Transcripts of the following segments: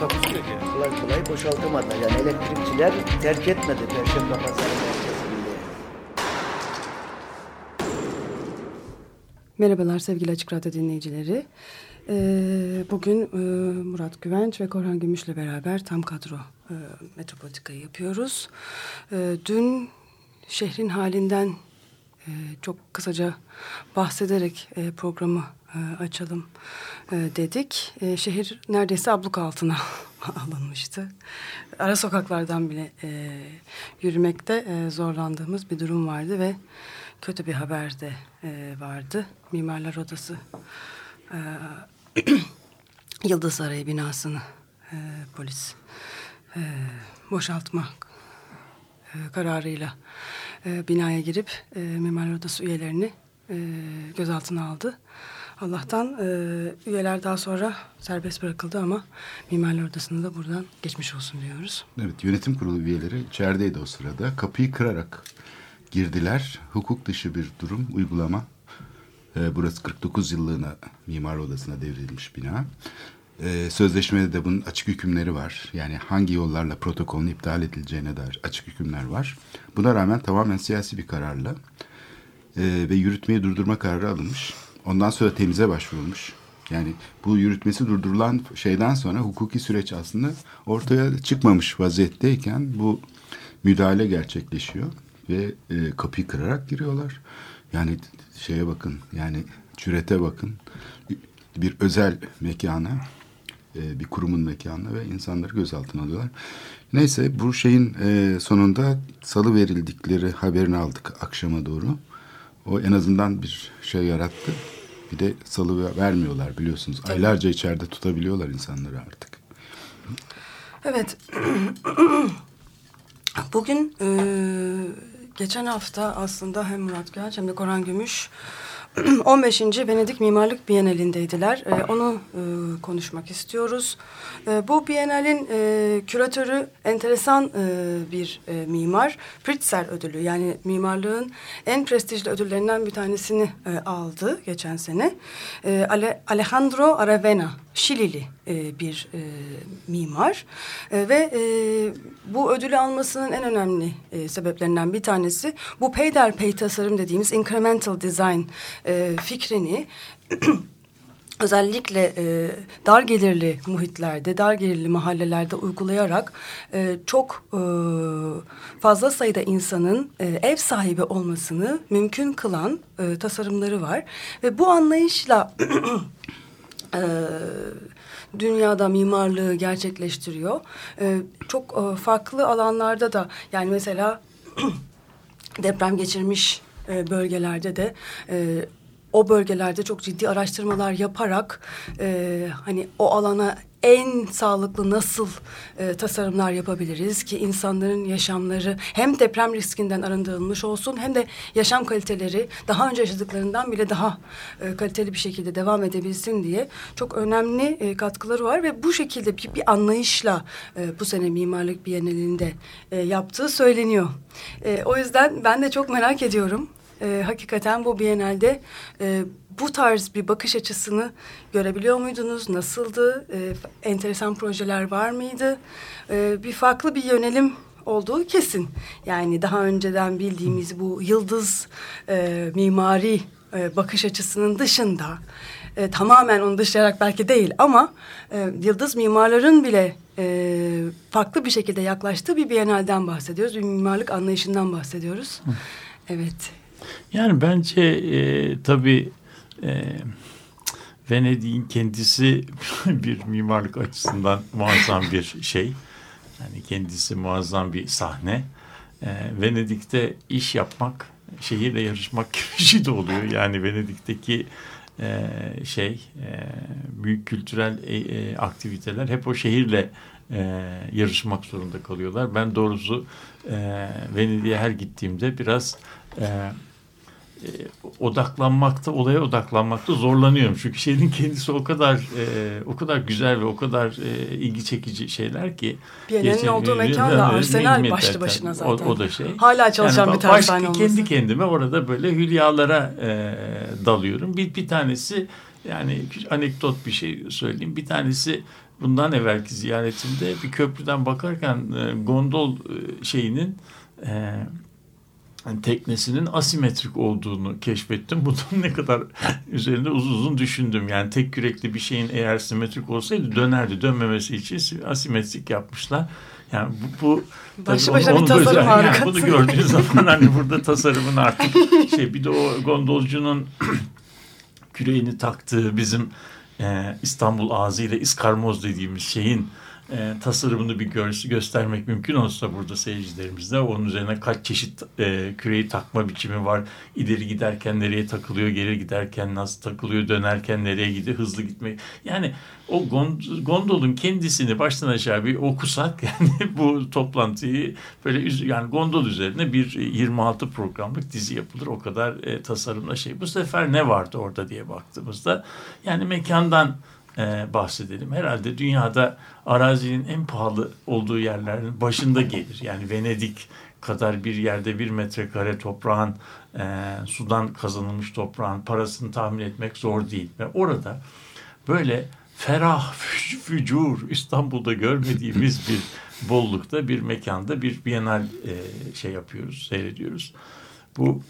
Takusu yok yani. kolay kolay boşaltamadılar. Yani elektrikçiler terk etmedi Perşembe Pazarı merkezini. Merhabalar sevgili Açık Radyo dinleyicileri. Ee, bugün e, Murat Güvenç ve Korhan Gümüş'le beraber tam kadro e, Metropolitika'yı yapıyoruz. E, dün şehrin halinden e, çok kısaca bahsederek e, programı e, açalım e, dedik. E, şehir neredeyse abluk altına alınmıştı. Ara sokaklardan bile e, yürümekte e, zorlandığımız bir durum vardı ve kötü bir haber de vardı. Mimarlar Odası Yıldız Sarayı binasını polis e, boşaltma kararıyla binaya girip Mimarlar Odası üyelerini e, gözaltına aldı. Allah'tan e, üyeler daha sonra serbest bırakıldı ama Mimarlar Odası'na da buradan geçmiş olsun diyoruz. Evet yönetim kurulu üyeleri içerideydi o sırada. Kapıyı kırarak girdiler. Hukuk dışı bir durum uygulama. Ee, burası 49 yıllığına mimar odasına devrilmiş bina. Ee, sözleşmede de bunun açık hükümleri var. Yani hangi yollarla protokolün iptal edileceğine dair açık hükümler var. Buna rağmen tamamen siyasi bir kararla e, ve yürütmeyi durdurma kararı alınmış. Ondan sonra temize başvurulmuş. Yani bu yürütmesi durdurulan şeyden sonra hukuki süreç aslında ortaya çıkmamış vaziyetteyken bu müdahale gerçekleşiyor ve e, kapıyı kırarak giriyorlar. Yani şeye bakın yani cürete bakın bir özel mekana e, bir kurumun mekanına ve insanları gözaltına alıyorlar. Neyse bu şeyin e, sonunda salı verildikleri haberini aldık akşama doğru. O en azından bir şey yarattı. Bir de salı vermiyorlar biliyorsunuz. Aylarca içeride tutabiliyorlar insanları artık. Evet. Bugün e, geçen hafta aslında hem Murat Güvenç hem de Koran Gümüş 15. Venedik Mimarlık Bienalindeydiler. E, onu e, konuşmak istiyoruz. E, bu Bienalin e, küratörü enteresan e, bir e, mimar. Pritzker ödülü yani mimarlığın en prestijli ödüllerinden bir tanesini e, aldı geçen sene. E, Ale, Alejandro Aravena, Şilili e, bir e, mimar. E, ve e, bu ödülü almasının en önemli e, sebeplerinden bir tanesi bu peyderpey tasarım dediğimiz incremental design e, fikrini özellikle e, dar gelirli muhitlerde, dar gelirli mahallelerde uygulayarak e, çok e, fazla sayıda insanın e, ev sahibi olmasını mümkün kılan e, tasarımları var. Ve bu anlayışla e, dünyada mimarlığı gerçekleştiriyor. E, çok e, farklı alanlarda da yani mesela deprem geçirmiş e, bölgelerde de e, o bölgelerde çok ciddi araştırmalar yaparak e, hani o alana en sağlıklı nasıl e, tasarımlar yapabiliriz ki insanların yaşamları hem deprem riskinden arındırılmış olsun hem de yaşam kaliteleri daha önce yaşadıklarından bile daha e, kaliteli bir şekilde devam edebilsin diye çok önemli e, katkıları var ve bu şekilde bir, bir anlayışla e, bu sene Mimarlık Bienalinde e, yaptığı söyleniyor. E, o yüzden ben de çok merak ediyorum e, hakikaten bu Biennale'de e, bu tarz bir bakış açısını görebiliyor muydunuz? Nasıldı? E, enteresan projeler var mıydı? E, bir farklı bir yönelim olduğu kesin. Yani daha önceden bildiğimiz bu yıldız e, mimari e, bakış açısının dışında e, tamamen onu dışlayarak belki değil ama e, yıldız mimarların bile e, farklı bir şekilde yaklaştığı bir Biennale'den bahsediyoruz. Bir mimarlık anlayışından bahsediyoruz. Evet. Yani bence e, tabii e, Venedik'in kendisi bir mimarlık açısından muazzam bir şey. Yani kendisi muazzam bir sahne. E, Venedik'te iş yapmak, şehirle yarışmak gibi şey de oluyor. Yani Venedik'teki e, şey e, büyük kültürel e, e, aktiviteler hep o şehirle e, yarışmak zorunda kalıyorlar. Ben doğrusu e, Venedik'e her gittiğimde biraz e, e, odaklanmakta, olaya odaklanmakta zorlanıyorum. Çünkü şehrin kendisi o kadar e, o kadar güzel ve o kadar e, ilgi çekici şeyler ki. Geçen- olduğu mekan da Arsenal başlı başına O, zaten. o da şey. Hala çalışan Yani bir tersane olması. kendi kendime orada böyle hülyalara e, dalıyorum. Bir, bir tanesi yani anekdot bir şey söyleyeyim. Bir tanesi bundan evvelki ziyaretimde bir köprüden bakarken e, gondol e, şeyinin e, hani teknesinin asimetrik olduğunu keşfettim. Bunun ne kadar üzerinde uzun uzun düşündüm. Yani tek kürekli bir şeyin eğer simetrik olsaydı dönerdi. Dönmemesi için asimetrik yapmışlar. Yani bu, bu tabii başına onu- bir tasarım yani bunu gördüğün zaman hani burada tasarımın artık şey bir de o gondolcunun küreğini taktığı bizim e, İstanbul ağzıyla iskarmoz dediğimiz şeyin e, tasarımını bir gör, göstermek mümkün olsa burada seyircilerimizde onun üzerine kaç çeşit e, küreği takma biçimi var. İleri giderken nereye takılıyor, geri giderken nasıl takılıyor, dönerken nereye gidiyor, hızlı gitmek. Yani o gond- gondolun kendisini baştan aşağı bir okusak yani bu toplantıyı böyle yani gondol üzerine bir 26 programlık dizi yapılır. O kadar e, tasarımla şey. Bu sefer ne vardı orada diye baktığımızda yani mekandan e, bahsedelim. Herhalde dünyada arazinin en pahalı olduğu yerlerin başında gelir. Yani Venedik kadar bir yerde bir metrekare toprağın e, sudan kazanılmış toprağın parasını tahmin etmek zor değil. Ve orada böyle ferah, fü- fücur, İstanbul'da görmediğimiz bir bollukta bir mekanda bir bienal e, şey yapıyoruz, seyrediyoruz. Bu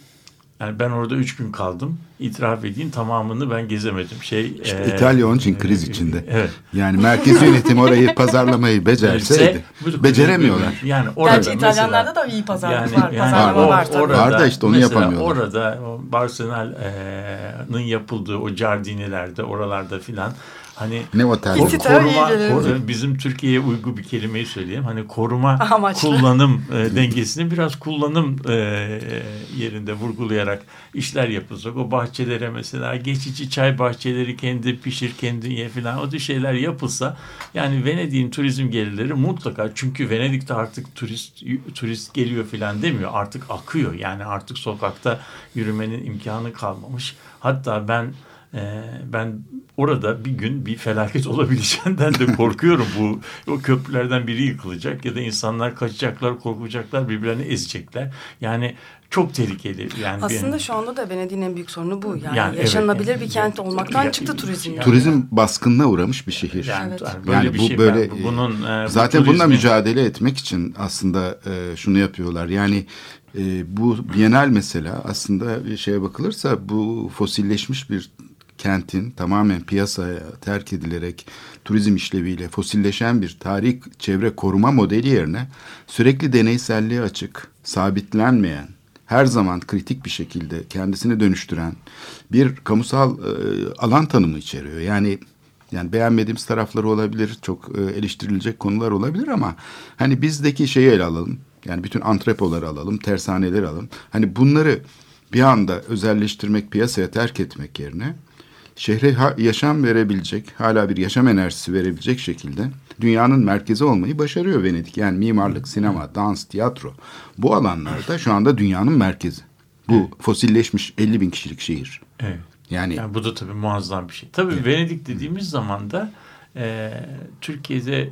yani ben orada üç gün kaldım. İtiraf edeyim tamamını ben gezemedim. Şey İşte e, İtalya onun için e, kriz içinde. Evet. Yani merkez yönetim orayı pazarlamayı becerseydi. Beceremiyorlar. Yani orada Gerçi İtalyanlarda mesela- da iyi pazarlık yani, var. yani Pazarlama var tabii. Orada, Var da işte onu mesela yapamıyorlar. Orada Barcelona'nın yapıldığı o jardinelerde oralarda filan hani Ne otel. ko- koruma, iyi gelir. ko- bizim Türkiye'ye uygun bir kelimeyi söyleyeyim. Hani koruma Amaçlı. kullanım e, dengesini biraz kullanım e, yerinde vurgulayarak işler yapılacak. O bahçelere mesela geçici çay bahçeleri kendi pişir kendi ye filan o tür şeyler yapılsa yani Venedik'in turizm gelirleri mutlaka çünkü Venedik'te artık turist turist geliyor filan demiyor. Artık akıyor. Yani artık sokakta yürümenin imkanı kalmamış. Hatta ben ee, ben orada bir gün bir felaket olabileceğinden de korkuyorum. Bu o köprülerden biri yıkılacak ya da insanlar kaçacaklar, korkacaklar, birbirlerini ezecekler. Yani çok tehlikeli. Yani Aslında bir- şu anda da Venedik'in en büyük sorunu bu. Yani, Yani evet, yaşanılabilir yani- bir kent olmaktan Ya- çıktı turizm. yani- Turizm baskınına uğramış bir şehir. yani, Evet. yani böyle bir bu şey böyle ben bunun e, bu zaten bununla turizmi- mücadele etmek için aslında e, şunu yapıyorlar. Yani e, bu Bienal mesela aslında bir şeye bakılırsa bu fosilleşmiş bir kentin tamamen piyasaya terk edilerek turizm işleviyle fosilleşen bir tarih çevre koruma modeli yerine sürekli deneyselliğe açık, sabitlenmeyen, her zaman kritik bir şekilde kendisini dönüştüren bir kamusal e, alan tanımı içeriyor. Yani yani beğenmediğimiz tarafları olabilir, çok e, eleştirilecek konular olabilir ama hani bizdeki şeyi ele alalım. Yani bütün antrepoları alalım, tersaneleri alalım. Hani bunları bir anda özelleştirmek, piyasaya terk etmek yerine şehre yaşam verebilecek, hala bir yaşam enerjisi verebilecek şekilde dünyanın merkezi olmayı başarıyor Venedik. Yani mimarlık, sinema, dans, tiyatro bu alanlarda şu anda dünyanın merkezi. Bu fosilleşmiş 50 bin kişilik şehir. Evet. Yani, Yani bu da tabii muazzam bir şey. Tabii Venedik dediğimiz zaman da e, Türkiye'de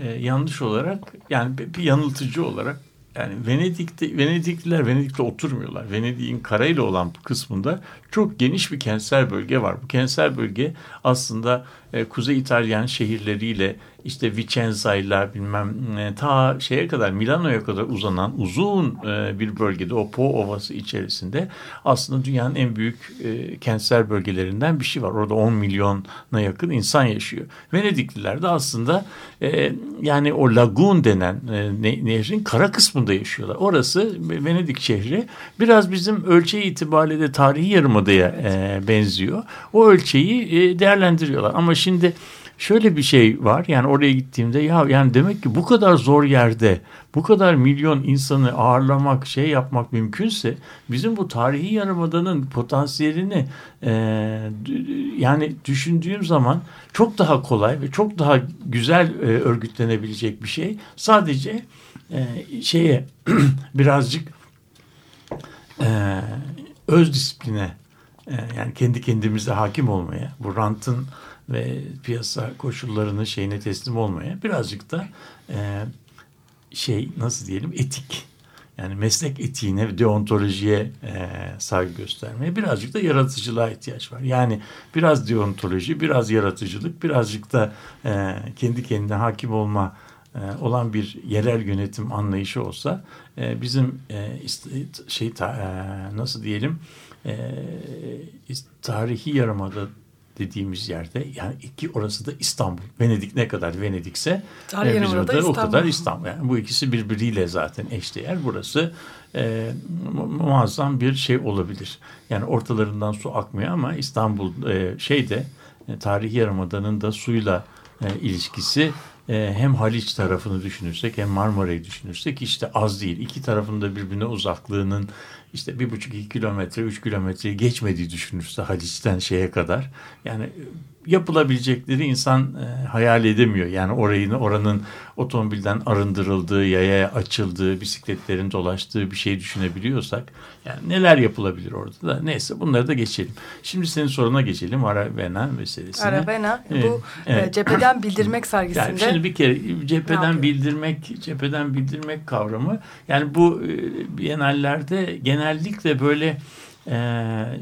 e, yanlış olarak yani bir yanıltıcı olarak yani Venedik'te Venedikliler Venedik'te oturmuyorlar. Venedik'in karayla olan kısmında çok geniş bir kentsel bölge var. Bu kentsel bölge aslında e, Kuzey İtalyan şehirleriyle işte Vicenza'yla bilmem e, ta şeye kadar Milano'ya kadar uzanan uzun e, bir bölgede o Po Ovası içerisinde aslında dünyanın en büyük e, kentsel bölgelerinden bir şey var. Orada 10 milyona yakın insan yaşıyor. Venedikliler de aslında e, yani o lagun denen e, ne- nehrin kara kısmında yaşıyorlar. Orası Venedik şehri biraz bizim ölçeği itibariyle de tarihi yarımadaya e, benziyor. O ölçeği e, değerlendiriyorlar. Ama şimdi şöyle bir şey var. Yani oraya gittiğimde ya yani demek ki bu kadar zor yerde bu kadar milyon insanı ağırlamak, şey yapmak mümkünse bizim bu tarihi yarımadanın potansiyelini e, yani düşündüğüm zaman çok daha kolay ve çok daha güzel e, örgütlenebilecek bir şey. Sadece e, şeye birazcık e, öz disipline e, yani kendi kendimize hakim olmaya, bu rantın ve piyasa koşullarının şeyine teslim olmaya birazcık da e, şey nasıl diyelim etik yani meslek etiğine deontolojiye e, saygı göstermeye birazcık da yaratıcılığa ihtiyaç var. Yani biraz deontoloji, biraz yaratıcılık, birazcık da e, kendi kendine hakim olma e, olan bir yerel yönetim anlayışı olsa e, bizim e, şey ta, e, nasıl diyelim e, tarihi yarımada dediğimiz yerde yani iki orası da İstanbul. Venedik ne kadar Venedikse e, bizim de o kadar İstanbul. Yani bu ikisi birbiriyle zaten eşdeğer. Burası e, muazzam bir şey olabilir. Yani ortalarından su akmıyor ama İstanbul e, şeyde e, tarihi yarımadanın da suyla e, ilişkisi e, hem Haliç tarafını düşünürsek hem Marmara'yı düşünürsek işte az değil. İki tarafında birbirine uzaklığının işte bir buçuk iki kilometre, üç kilometreyi geçmediği düşünürse Haliç'ten şeye kadar. Yani yapılabilecekleri insan e, hayal edemiyor. Yani orayı oranın otomobilden arındırıldığı, yaya açıldığı, bisikletlerin dolaştığı bir şey düşünebiliyorsak yani neler yapılabilir orada da neyse bunları da geçelim. Şimdi senin soruna geçelim Aravena meselesine. Aravena evet, bu e, evet. cepheden bildirmek sergisinde. Yani şimdi bir kere cepheden bildirmek, cepheden bildirmek kavramı yani bu e, bienallerde genellikle böyle e,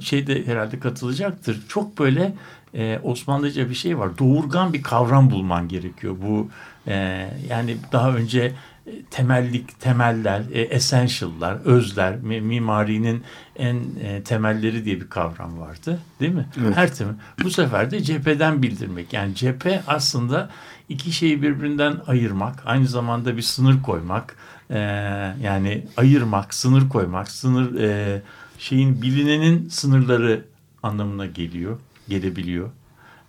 şeyde herhalde katılacaktır. Çok böyle e, Osmanlıca bir şey var. Doğurgan bir kavram bulman gerekiyor. Bu e, yani daha önce e, temellik, temeller, e, essential'lar, özler, mimarinin en e, temelleri diye bir kavram vardı. Değil mi? Evet. Her temel. Bu sefer de cepheden bildirmek. Yani cephe aslında iki şeyi birbirinden ayırmak, aynı zamanda bir sınır koymak, e, yani ayırmak, sınır koymak, sınır e, şeyin bilinenin sınırları anlamına geliyor gelebiliyor.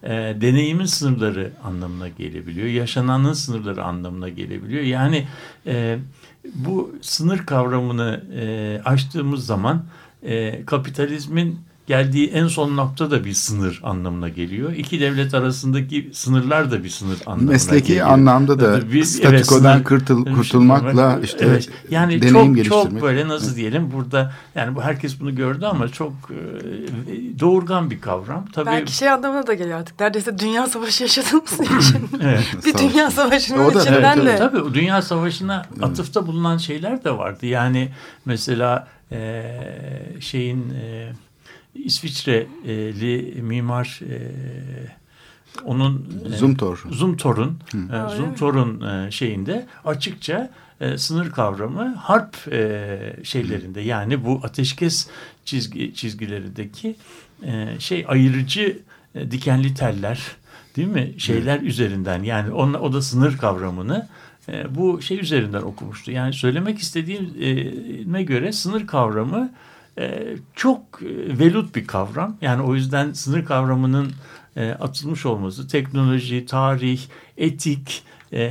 E, deneyimin sınırları anlamına gelebiliyor. Yaşananın sınırları anlamına gelebiliyor. Yani e, bu sınır kavramını e, açtığımız zaman e, kapitalizmin geldiği en son nokta da bir sınır anlamına geliyor. İki devlet arasındaki sınırlar da bir sınır anlamına Mesleki geliyor. anlamda da bir, statikodan evet, kurtul, kurtulmakla işte evet, yani deneyim çok, geliştirmek. Çok böyle nasıl diyelim burada yani bu herkes bunu gördü ama çok e, doğurgan bir kavram. Tabii, Belki şey anlamına da geliyor artık. Neredeyse dünya savaşı yaşadığımız için. evet. bir dünya savaşının o da, içinden evet, de. Tabii, tabii dünya savaşına atıfta bulunan şeyler de vardı. Yani mesela e, şeyin... E, İsviçreli mimar e, onun e, Zumthor. Zumthor'un e, Zumthor'un e, şeyinde açıkça e, sınır kavramı harp e, şeylerinde yani bu ateşkes çizgi çizgilerindeki e, şey ayırıcı e, dikenli teller değil mi şeyler Hı. üzerinden yani on, o da sınır kavramını e, bu şey üzerinden okumuştu. Yani söylemek istediğime göre sınır kavramı e, çok e, velut bir kavram. Yani o yüzden sınır kavramının e, atılmış olması teknoloji, tarih, etik, e,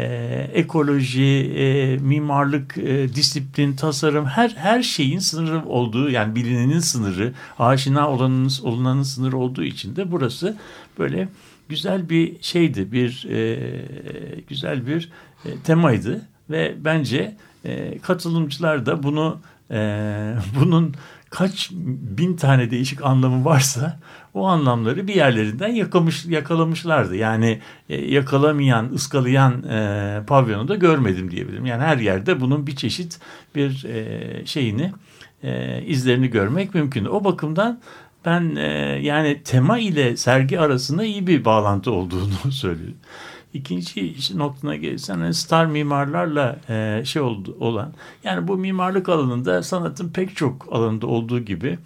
ekoloji, mimarlık, disiplin, tasarım her her şeyin sınırı olduğu yani bilinenin sınırı, aşina olanın, olunanın sınırı olduğu için de burası böyle güzel bir şeydi, bir güzel bir temaydı ve bence katılımcılar da bunu bunun kaç bin tane değişik anlamı varsa o anlamları bir yerlerinden yakamış, yakalamışlardı. Yani e, yakalamayan, ıskalayan e, pavyonu da görmedim diyebilirim. Yani her yerde bunun bir çeşit bir e, şeyini, e, izlerini görmek mümkün. O bakımdan ben e, yani tema ile sergi arasında iyi bir bağlantı olduğunu söylüyorum. İkinci noktana gelirsen star mimarlarla e, şey oldu olan yani bu mimarlık alanında sanatın pek çok alanında olduğu gibi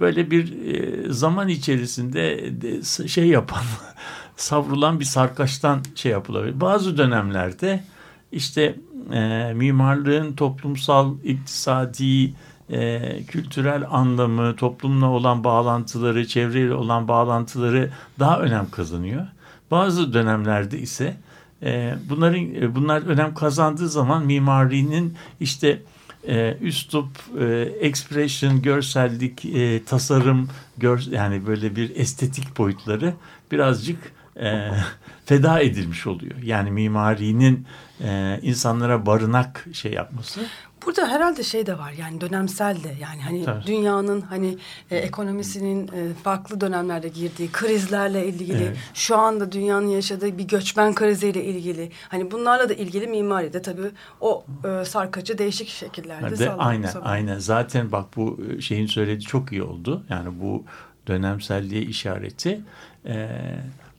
böyle bir e, zaman içerisinde de, şey yapan savrulan bir sarkaçtan şey yapılabilir. Bazı dönemlerde işte e, mimarlığın toplumsal, iktisadi, e, kültürel anlamı, toplumla olan bağlantıları, çevreyle olan bağlantıları daha önem kazanıyor. Bazı dönemlerde ise e, bunların e, bunlar önem kazandığı zaman mimarinin işte e, üslup, e, expression, görsellik, e, tasarım, gör, yani böyle bir estetik boyutları birazcık e, feda edilmiş oluyor. Yani mimarinin e, insanlara barınak şey yapması. Burada herhalde şey de var yani dönemsel de yani hani Tabii. dünyanın hani e, ekonomisinin e, farklı dönemlerde girdiği krizlerle ilgili Evet. şu anda dünyanın yaşadığı bir göçmen kriziyle ilgili hani bunlarla da ilgili mimari de tabii o e, sarkacı değişik şekillerde sağlanıyor. aynen aynen zaten bak bu e, şeyin söylediği çok iyi oldu. Yani bu dönemselliğe işareti e,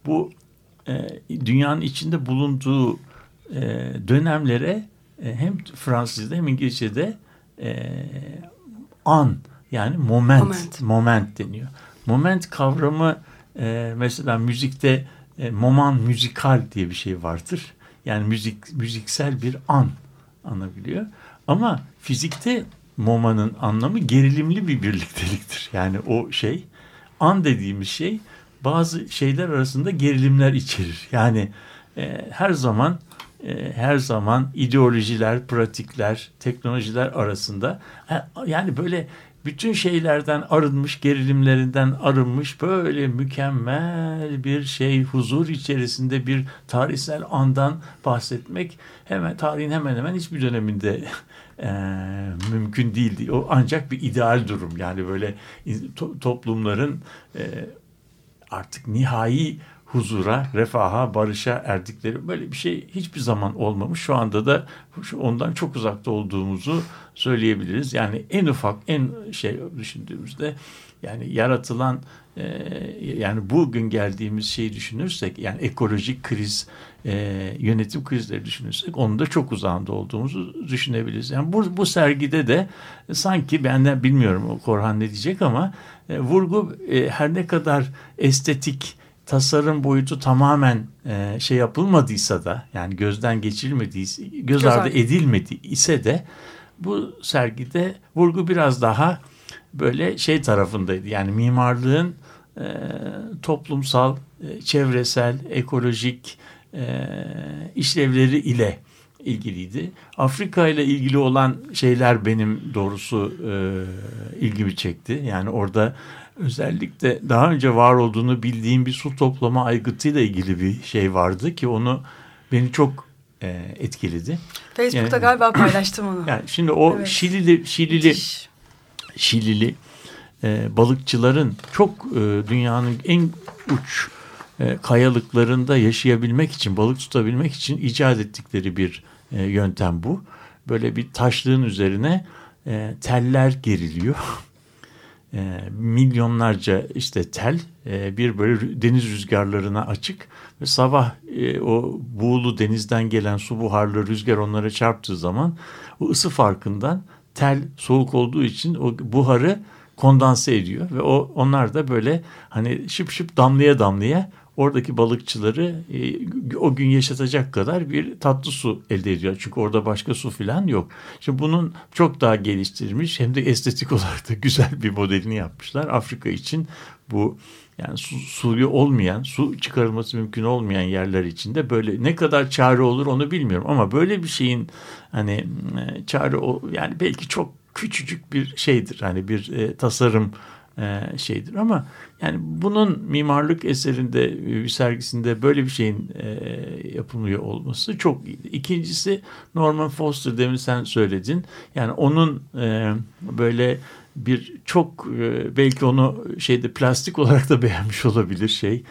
bu e, dünyanın içinde bulunduğu e, dönemlere hem Fransızca'da hem İngilizce'de e, an yani moment, moment Moment. deniyor. Moment kavramı e, mesela müzikte e, moment müzikal diye bir şey vardır. Yani müzik müziksel bir an anabiliyor. Ama fizikte momanın anlamı gerilimli bir birlikteliktir. Yani o şey an dediğimiz şey bazı şeyler arasında gerilimler içerir. Yani e, her zaman e, her zaman ideolojiler, pratikler, teknolojiler arasında e, yani böyle bütün şeylerden arınmış, gerilimlerinden arınmış böyle mükemmel bir şey, huzur içerisinde bir tarihsel andan bahsetmek hemen tarihin hemen hemen hiçbir döneminde e, mümkün değildi. O ancak bir ideal durum. Yani böyle to- toplumların e, artık nihai huzura, refaha, barışa erdikleri böyle bir şey hiçbir zaman olmamış. Şu anda da ondan çok uzakta olduğumuzu söyleyebiliriz. Yani en ufak en şey düşündüğümüzde yani yaratılan e, yani bugün geldiğimiz şeyi düşünürsek yani ekolojik kriz e, yönetim krizleri düşünürsek onun da çok uzağında olduğumuzu düşünebiliriz. Yani bu, bu sergide de sanki benden bilmiyorum Korhan ne diyecek ama e, vurgu e, her ne kadar estetik tasarım boyutu tamamen e, şey yapılmadıysa da yani gözden geçirilmediyse göz, ardı. edilmedi ise de bu sergide vurgu biraz daha böyle şey tarafındaydı. Yani mimarlığın e, toplumsal, e, çevresel, ekolojik e, işlevleri ile ilgiliydi. Afrika ile ilgili olan şeyler benim doğrusu e, ilgimi çekti. Yani orada özellikle daha önce var olduğunu bildiğim bir su toplama aygıtıyla ilgili bir şey vardı ki onu beni çok e, etkiledi. Facebook'ta Yani- galiba paylaştım onu. Yani şimdi o Evet. Şilili Şilili Müthiş. Şilili e, balıkçıların çok e, dünyanın en uç e, kayalıklarında yaşayabilmek için, balık tutabilmek için icat ettikleri bir e, yöntem bu. Böyle bir taşlığın üzerine e, teller geriliyor. E, milyonlarca işte tel e, bir böyle deniz rüzgarlarına açık ve sabah e, o buğulu denizden gelen su buharlı rüzgar onlara çarptığı zaman o ısı farkından tel soğuk olduğu için o buharı kondanse ediyor ve o onlar da böyle hani şıp şıp damlaya damlaya oradaki balıkçıları e, o gün yaşatacak kadar bir tatlı su elde ediyor. Çünkü orada başka su falan yok. Şimdi bunun çok daha geliştirilmiş hem de estetik olarak da güzel bir modelini yapmışlar. Afrika için bu yani su, suyu olmayan, su çıkarılması mümkün olmayan yerler içinde böyle ne kadar çare olur onu bilmiyorum ama böyle bir şeyin hani e, çare yani belki çok küçücük bir şeydir. Hani bir e, tasarım e, şeydir ama yani bunun mimarlık eserinde bir sergisinde böyle bir şeyin e, yapılıyor olması çok iyiydi. İkincisi Norman Foster demin sen söyledin. Yani onun e, böyle bir çok e, belki onu şeyde plastik olarak da beğenmiş olabilir şey.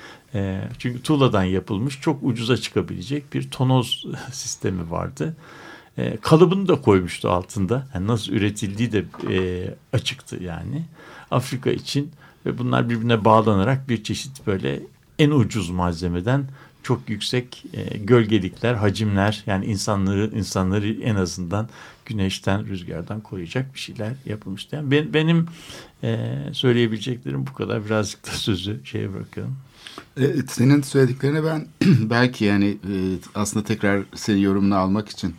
Çünkü tuğladan yapılmış çok ucuza çıkabilecek bir tonoz sistemi vardı. Kalıbını da koymuştu altında. Yani nasıl üretildiği de açıktı yani. Afrika için ve bunlar birbirine bağlanarak bir çeşit böyle en ucuz malzemeden çok yüksek e, gölgelikler, hacimler yani insanları insanları en azından güneşten, rüzgardan koruyacak bir şeyler yapılmıştı. Yani ben, benim e, söyleyebileceklerim bu kadar. Birazcık da sözü şeye bırakıyorum. Evet, senin söylediklerine ben belki yani e, aslında tekrar senin yorumunu almak için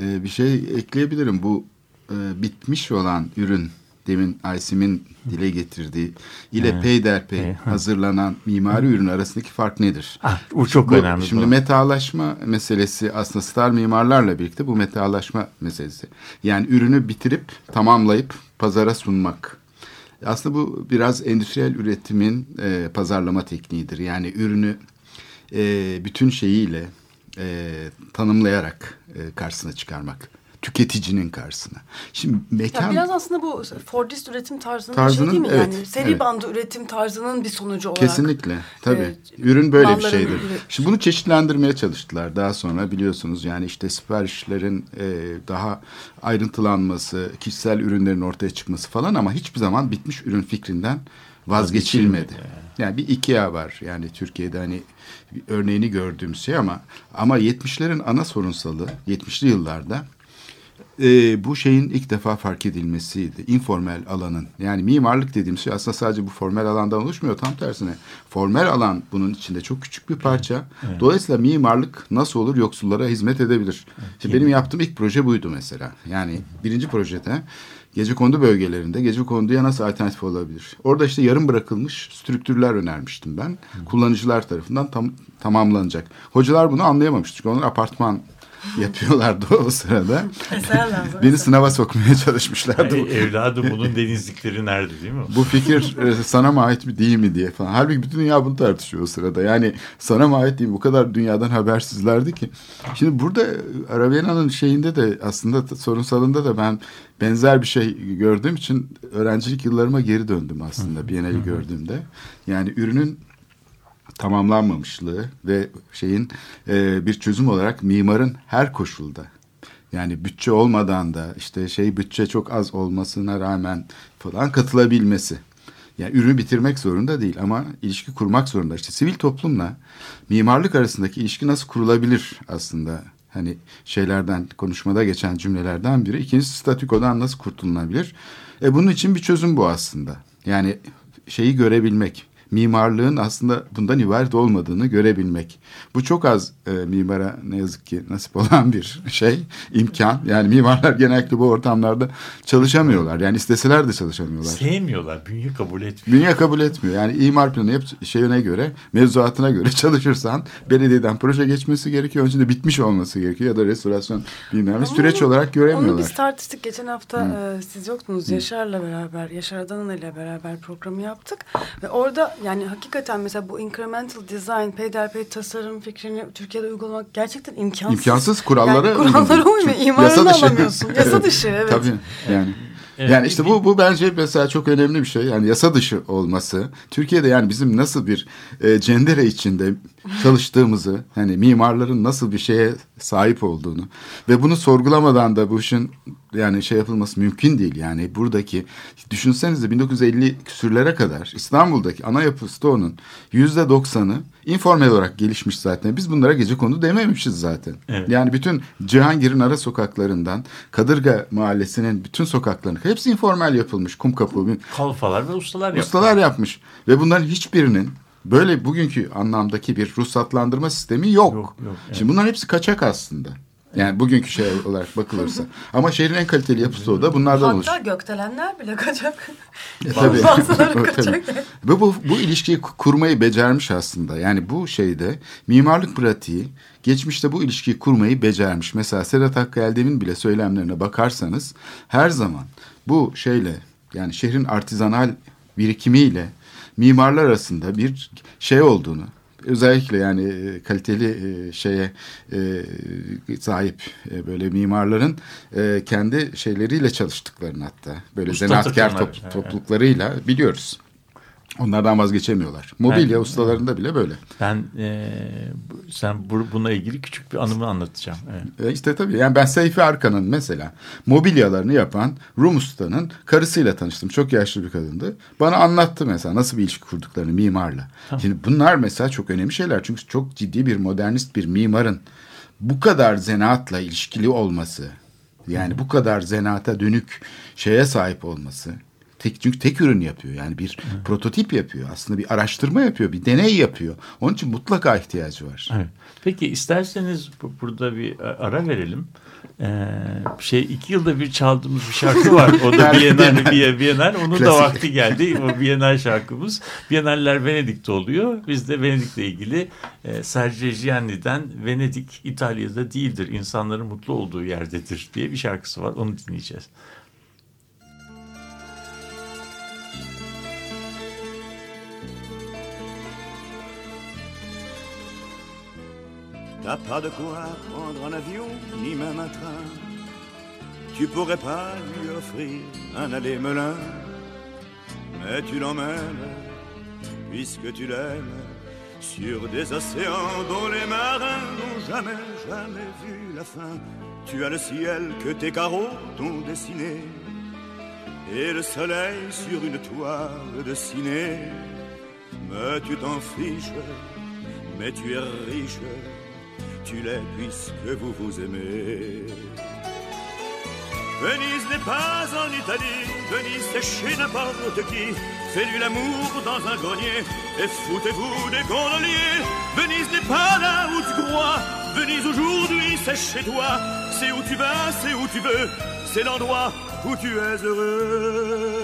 e, bir şey ekleyebilirim. Bu e, bitmiş olan ürün demin Aysim'in dile getirdiği ile Evet. peyderpey hazırlanan mimari ürün arasındaki fark nedir? Ah, bu çok Bu- önemli. Şimdi doğru. metalaşma meselesi aslında star mimarlarla birlikte bu metalaşma meselesi. Yani ürünü bitirip tamamlayıp pazara sunmak. Aslında bu biraz endüstriyel üretimin e, pazarlama tekniğidir. Yani ürünü e, bütün şeyiyle e, tanımlayarak e, karşısına çıkarmak. Tüketicinin karşısına. Şimdi mekan... Ya biraz aslında bu Fordist üretim tarzının, Tarzının, şey değil mi? evet, yani seri evet. bandı üretim tarzının bir sonucu olarak. Kesinlikle. Tabii. e, Ürün böyle bir şeydir. üret- Şimdi bunu çeşitlendirmeye çalıştılar. Daha sonra biliyorsunuz yani işte siparişlerin e, daha ayrıntılanması, kişisel ürünlerin ortaya çıkması falan ama hiçbir zaman bitmiş ürün fikrinden vazgeçilmedi. Yani bir IKEA var yani Türkiye'de hani bir örneğini gördüğümüz şey ama ama 70'lerin ana sorunsalı 70'li yıllarda e, bu şeyin ilk defa fark edilmesiydi. Informal alanın. Yani mimarlık dediğim şey aslında sadece bu formel alandan oluşmuyor. Tam tersine formel alan bunun içinde çok küçük bir parça. Dolayısıyla mimarlık nasıl olur yoksullara hizmet edebilir. Şimdi benim yaptığım ilk proje buydu mesela. Yani birinci projede gece kondu bölgelerinde gece konduya nasıl alternatif olabilir? Orada işte yarım bırakılmış strüktürler önermiştim ben. Kullanıcılar tarafından tam, tamamlanacak. Hocalar bunu anlayamamış. Çünkü onlar apartman yapıyorlardı o sırada. Beni sınava sokmaya çalışmışlardı. Ay, evladım bunun denizlikleri nerede değil mi? Bu fikir e, sana mı ait mi değil mi diye falan. Halbuki bütün dünya bunu tartışıyor o sırada. Yani sana mı ait değil mi? Bu kadar dünyadan habersizlerdi ki. Şimdi burada e, Arabiana'nın şeyinde de aslında sorunsalında da ben benzer bir şey gördüğüm için öğrencilik yıllarıma geri döndüm aslında Biennale'i gördüğümde. Yani ürünün tamamlanmamışlığı ve şeyin e, bir çözüm olarak mimarın her koşulda yani bütçe olmadan da işte şey bütçe çok az olmasına rağmen falan katılabilmesi. Yani ürünü bitirmek zorunda değil ama ilişki kurmak zorunda. İşte sivil toplumla mimarlık arasındaki ilişki nasıl kurulabilir aslında? Hani şeylerden konuşmada geçen cümlelerden biri. İkincisi statükodan nasıl kurtulunabilir? E bunun için bir çözüm bu aslında. Yani şeyi görebilmek, mimarlığın aslında bundan ibaret olmadığını görebilmek. Bu çok az e, mimara ne yazık ki nasip olan bir şey, imkan. Yani mimarlar genellikle bu ortamlarda çalışamıyorlar. Yani isteseler de çalışamıyorlar. Sevmiyorlar. Bünye kabul etmiyor. Dünya kabul etmiyor. Yani imar planı hep şeyine göre, mevzuatına göre çalışırsan belediyeden proje geçmesi gerekiyor. Önce de bitmiş olması gerekiyor ya da restorasyon bilmem ne. Süreç Onu- olarak Onu göremiyorlar. biz tartıştık. Geçen hafta e, siz yoktunuz. Yaşar'la beraber, Yaşar Adana ile beraber programı yaptık. Ve orada yani hakikaten mesela bu incremental design, peyderpey tasarım fikrini Türkiye'de uygulamak gerçekten imkansız. İmkansız kurallara yani kurallara uymuyor. İmarını yasa dışı. Yasa dışı evet. Tabii yani. Evet. Yani işte bu bu bence mesela çok önemli bir şey. Yani yasa dışı olması. Türkiye'de yani bizim nasıl bir e, cendere içinde çalıştığımızı, hani mimarların nasıl bir şeye sahip olduğunu ve bunu sorgulamadan da bu işin yani şey yapılması mümkün değil. Yani buradaki düşünsenize 1950 küsürlere kadar İstanbul'daki ana yapı stoğunun yüzde doksanı informal olarak gelişmiş zaten. Biz bunlara gece konu dememişiz zaten. Evet. Yani bütün Cihangir'in ara sokaklarından Kadırga Mahallesi'nin bütün sokaklarını hepsi informal yapılmış. Kum kapı, Kalfalar ve ustalar yapıyor. ustalar yapmış. Ve bunların hiçbirinin böyle bugünkü anlamdaki bir ruhsatlandırma sistemi yok. Yok, yok, evet. Şimdi bunların hepsi kaçak aslında. Yani bugünkü şey olarak bakılırsa. Ama şehrin en kaliteli yapısı o da bunlardan oluşuyor. Hatta gökdelenler bile kaçak. E, tabii. Bazıları kaçak. tabii. Ve bu, bu ilişkiyi ku- kurmayı becermiş aslında. Yani bu şeyde mimarlık pratiği geçmişte bu ilişkiyi kurmayı becermiş. Mesela Sedat Hakkı Eldem'in bile söylemlerine bakarsanız her zaman bu şeyle yani şehrin artizanal birikimiyle mimarlar arasında bir şey olduğunu özellikle yani e, kaliteli e, şeye e, sahip böyle mimarların kendi şeyleriyle çalıştıklarını hatta böyle Usta zanaatkar top- topluluklarıyla biliyoruz. Onlardan vazgeçemiyorlar. Mobilya Ben- ustalarında bile böyle. Ben e, sen bu, buna ilgili küçük bir anımı anlatacağım. Evet. E işte tabii yani ben Seyfi Arkan'ın mesela mobilyalarını yapan Rum ustanın karısıyla tanıştım. Çok yaşlı bir kadındı. Bana anlattı mesela nasıl bir ilişki kurduklarını mimarla. Şimdi bunlar mesela çok önemli şeyler. Çünkü çok ciddi bir modernist bir mimarın bu kadar zanaatla ilişkili olması yani bu kadar zanaata dönük şeye sahip olması Tek, çünkü tek ürün yapıyor. Yani bir prototip yapıyor. Aslında bir araştırma yapıyor. Bir deney yapıyor. Onun için mutlaka ihtiyacı var. Evet. Peki isterseniz bu- burada bir ara verelim. Ee, şey iki yılda bir çaldığımız bir şarkı var. O da Biennale, Biye- Biennale. Onun da Klasik. vakti geldi. O Biennale şarkımız. Biennaller Venedik'te oluyor. Biz de Venedik'le ilgili e, Sergio Gianni'den Venedik İtalya'da değildir. İnsanların mutlu olduğu yerdedir diye bir şarkısı var. Onu dinleyeceğiz. T'as pas de quoi prendre un avion, ni même un train. Tu pourrais pas lui offrir un aller-melin, mais tu l'emmènes, puisque tu l'aimes, sur des océans dont les marins n'ont jamais, jamais vu la fin. Tu as le ciel que tes carreaux t'ont dessiné, et le soleil sur une toile de ciné. Mais tu t'en fiches, mais tu es riche, tu l'es puisque vous vous aimez. Venise n'est pas en Italie, Venise c'est chez n'importe qui. Fais-lui l'amour dans un grenier et foutez-vous des gondoliers. Venise n'est pas là où tu crois, Venise aujourd'hui c'est chez toi. C'est où tu vas, c'est où tu veux, c'est l'endroit où tu es heureux.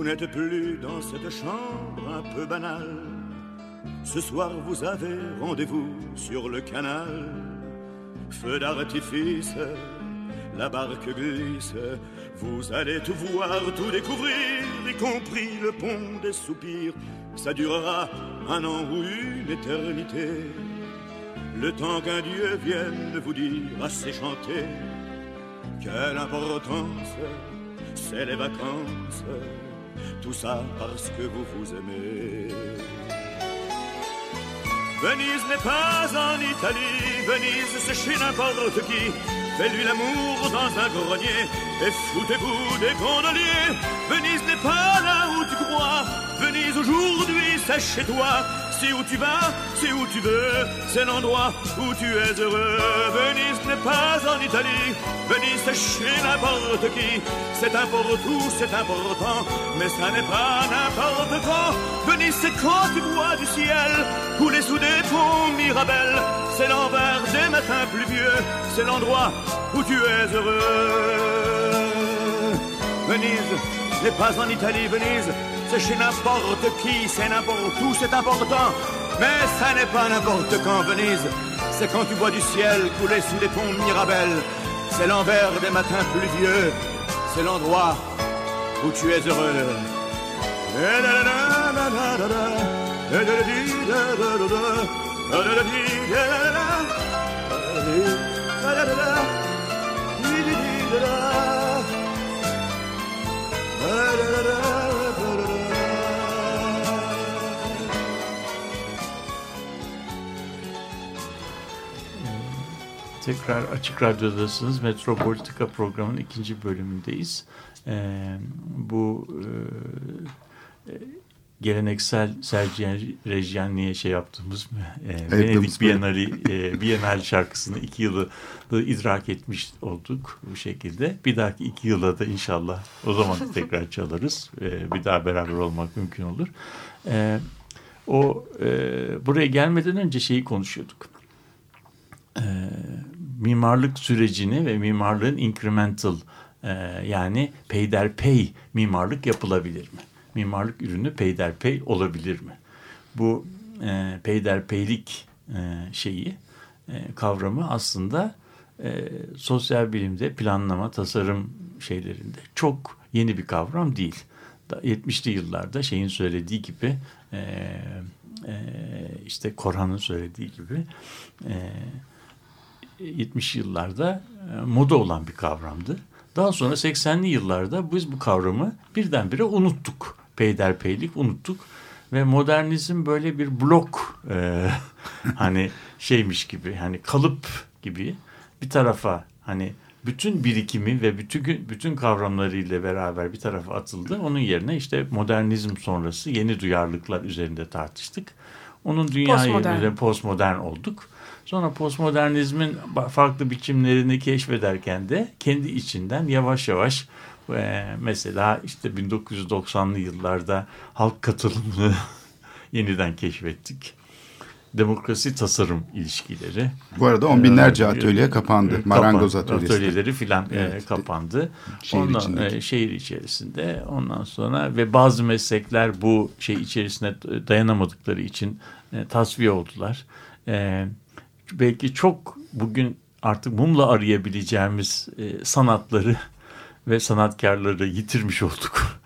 Vous n'êtes plus dans cette chambre un peu banale. Ce soir vous avez rendez-vous sur le canal. Feu d'artifice, la barque glisse. Vous allez tout voir, tout découvrir, y compris le pont des soupirs. Ça durera un an ou une éternité. Le temps qu'un Dieu vienne vous dire assez chanter. Quelle importance, c'est les vacances. Tout ça parce que vous vous aimez. Venise n'est pas en Italie, Venise c'est chez n'importe qui. Fais-lui l'amour dans un grenier et foutez-vous des gondoliers. Venise n'est pas là où tu crois, Venise aujourd'hui c'est chez toi. C'est où tu vas, c'est où tu veux, c'est l'endroit où tu es heureux. Venise n'est pas en Italie, Venise c'est chez n'importe qui. C'est tout, c'est important, mais ça n'est pas n'importe quand. Venise c'est quand tu vois du ciel couler sous des ponts Mirabel. C'est l'envers des matins pluvieux, c'est l'endroit où tu es heureux. Venise n'est pas en Italie, Venise, c'est chez n'importe qui, c'est n'importe où, c'est important. Mais ça n'est pas n'importe quand, Venise, c'est quand tu vois du ciel couler sous des ponts Mirabel. C'est l'envers des matins pluvieux, c'est l'endroit où tu es heureux. Tekrar Açık Radyo'dasınız. Metropolitika programının ikinci bölümündeyiz. Ee, bu e, geleneksel Sergio Reggiani'ye şey yaptığımız e, Venedik Biennale, e, Biennale şarkısını iki yılı idrak etmiş olduk bu şekilde. Bir dahaki iki yıla da inşallah o zaman tekrar çalarız. E, bir daha beraber olmak mümkün olur. E, o e, buraya gelmeden önce şeyi konuşuyorduk. E, mimarlık sürecini ve mimarlığın incremental e, yani peyderpey mimarlık yapılabilir mi? Mimarlık ürünü peyderpey olabilir mi? Bu e, peyderpeylik e, şeyi e, kavramı aslında e, sosyal bilimde planlama, tasarım şeylerinde çok yeni bir kavram değil. 70'li yıllarda şeyin söylediği gibi e, e, işte Korhan'ın söylediği gibi e, 70 yıllarda e, moda olan bir kavramdı. Daha sonra 80'li yıllarda biz bu kavramı birdenbire unuttuk. Peyderpeylik unuttuk. Ve modernizm böyle bir blok e, hani şeymiş gibi hani kalıp gibi bir tarafa hani bütün birikimi ve bütün bütün kavramlarıyla beraber bir tarafa atıldı. Onun yerine işte modernizm sonrası yeni duyarlılıklar üzerinde tartıştık. Onun dünya Postmodern. postmodern olduk. Sonra postmodernizmin farklı biçimlerini keşfederken de kendi içinden yavaş yavaş e, mesela işte 1990'lı yıllarda halk katılımını yeniden keşfettik. Demokrasi tasarım ilişkileri. Bu arada on binlerce atölye kapandı. Kapan, Marangoz atölyesi. Atölyeleri filan Evet. kapandı. Şehir Ondan, içindeki. şehir içerisinde. Ondan sonra ve bazı meslekler bu şey içerisine dayanamadıkları için tasfiye oldular. E, belki çok bugün artık mumla arayabileceğimiz e, sanatları ve sanatkarları yitirmiş olduk.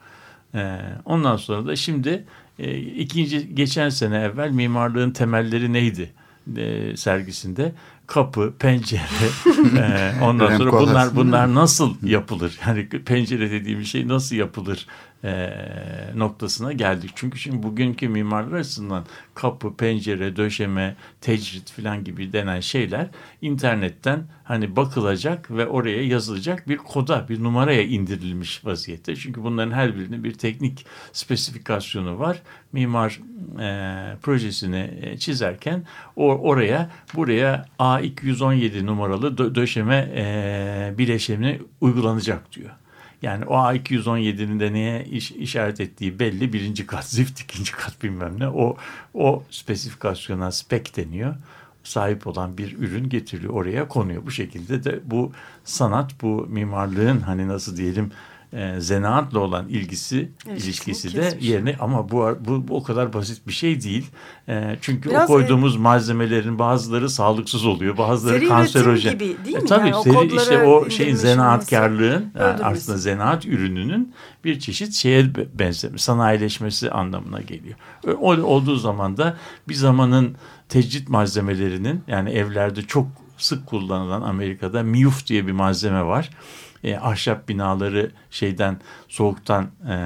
E, ondan sonra da şimdi e, ikinci geçen sene evvel mimarlığın temelleri neydi e, sergisinde kapı, pencere, e, ondan sonra bunlar bunlar nasıl yapılır? Yani pencere dediğim şey nasıl yapılır e, noktasına geldik. Çünkü şimdi bugünkü mimarlar açısından kapı, pencere, döşeme, tecrit falan gibi denen şeyler internetten hani bakılacak ve oraya yazılacak bir koda, bir numaraya indirilmiş vaziyette. Çünkü bunların her birinin bir teknik spesifikasyonu var. Mimar e, projesini e, çizerken o, oraya buraya A217 numaralı dö- döşeme e, bileşeni uygulanacak diyor. Yani o A217'nin de neye iş, işaret ettiği belli. Birinci kat zift, ikinci kat bilmem ne. O, o spesifikasyona spek deniyor. Sahip olan bir ürün getiriliyor oraya konuyor. Bu şekilde de bu sanat, bu mimarlığın hani nasıl diyelim e, zanaatla olan ilgisi, ilişkisi de kesmiş. yerine ama bu, bu, bu o kadar basit bir şey değil. E, çünkü Biraz, o koyduğumuz malzemelerin bazıları sağlıksız oluyor, bazıları Seri kanserojen. gibi değil E, mi? tabii Yani o seri kodlara işte o şeyin zanaatkarlığın yani öldürmesi. aslında zanaat ürününün bir çeşit şeye be- benzemiş, sanayileşmesi anlamına geliyor. O olduğu zaman da bir zamanın tecrit malzemelerinin yani evlerde çok sık kullanılan Amerika'da miyuf diye bir malzeme var. E, ahşap binaları şeyden soğuktan e,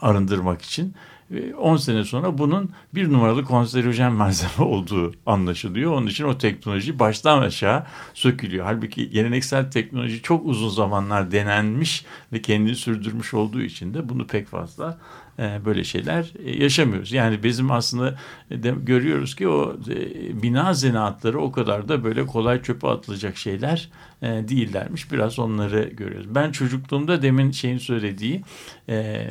arındırmak için. E, 10 sene sonra bunun bir numaralı konservojen malzeme olduğu anlaşılıyor. Onun için o teknoloji baştan aşağı sökülüyor. Halbuki geleneksel teknoloji çok uzun zamanlar denenmiş ve kendini sürdürmüş olduğu için de bunu pek fazla e, böyle şeyler e, yaşamıyoruz. Yani bizim aslında e, de, görüyoruz ki o e, bina zanaatları o kadar da böyle kolay çöpe atılacak şeyler e, değillermiş. Biraz onları görüyoruz. Ben çocukluğumda demin şeyin söylediği e,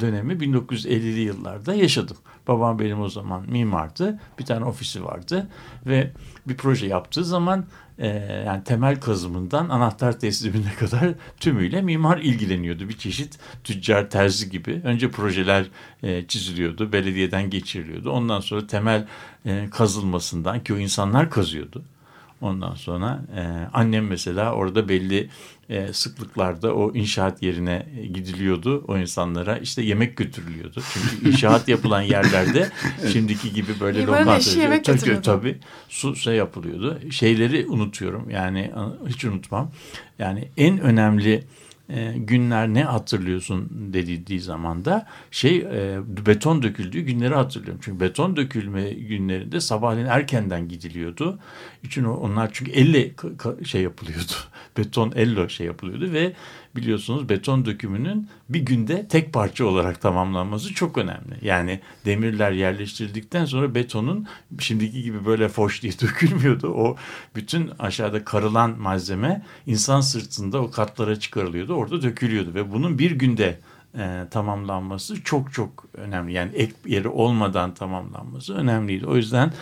dönemi 1950'li yıllarda yaşadım. Babam benim o zaman mimardı. Bir tane ofisi vardı ve bir proje yaptığı zaman e, yani temel kazımından anahtar teslimine kadar tümüyle mimar ilgileniyordu. Bir çeşit tüccar terzi gibi. Önce projeler e, çiziliyordu, belediyeden geçiriliyordu. Ondan sonra temel e, kazılmasından ki o insanlar kazıyordu. Ondan sonra e, annem mesela orada belli e, sıklıklarda o inşaat yerine gidiliyordu. O insanlara işte yemek götürülüyordu. Çünkü inşaat yapılan yerlerde şimdiki gibi böyle Mimarın lokanta- eşi yemek Tabii. Tabii su şey yapılıyordu. Şeyleri unutuyorum yani hiç unutmam. Yani en önemli e, günler ne hatırlıyorsun dediği zaman da şey e, beton döküldüğü günleri hatırlıyorum. Çünkü beton dökülme günlerinde sabahleyin erkenden gidiliyordu. Için onlar çünkü elle şey yapılıyordu. Beton elle şey yapılıyordu ve biliyorsunuz beton dökümünün bir günde tek parça olarak tamamlanması çok önemli. Yani demirler yerleştirildikten sonra betonun şimdiki gibi böyle foş diye dökülmüyordu. O bütün aşağıda karılan malzeme insan sırtında o katlara çıkarılıyordu. Orada dökülüyordu ve bunun bir günde e, tamamlanması çok çok önemli. Yani ek yeri olmadan tamamlanması önemliydi. O yüzden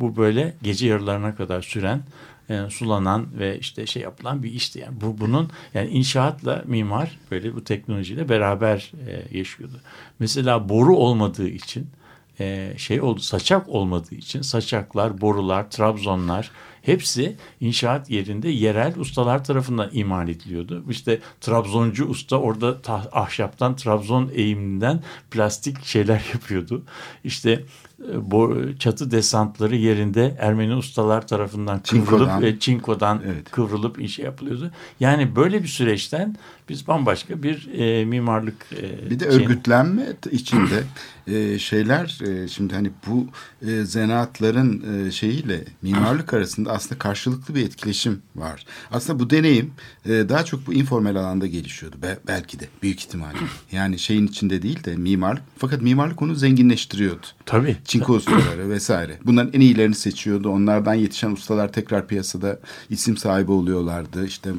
bu böyle gece yarılarına kadar süren e, sulanan ve işte şey yapılan bir işti. Yani bu bunun yani inşaatla mimar böyle bu teknolojiyle beraber e, yaşıyordu. Mesela boru olmadığı için e, şey oldu saçak olmadığı için saçaklar, borular, trabzonlar hepsi inşaat yerinde yerel ustalar tarafından imal ediliyordu. İşte trabzoncu usta orada ta- ahşaptan trabzon eğiminden plastik şeyler yapıyordu. İşte çatı desantları yerinde Ermeni ustalar tarafından kıvrılıp Çinkodan. ve çinkodan Evet. kıvrılıp iş yapılıyordu. Yani böyle bir süreçten biz bambaşka bir e, mimarlık e, Bir de şeyini- örgütlenme içinde e, şeyler e, şimdi hani bu e, zanaatların e, şeyiyle mimarlık arasında aslında karşılıklı bir etkileşim var. Aslında bu deneyim e, daha çok bu informal alanda gelişiyordu Be- belki de büyük ihtimalle. Yani şeyin içinde değil de mimarlık fakat mimarlık onu zenginleştiriyordu. Tabii. Çinko ustaları vesaire. Bunların en iyilerini seçiyordu. Onlardan yetişen ustalar tekrar piyasada isim sahibi oluyorlardı. İşte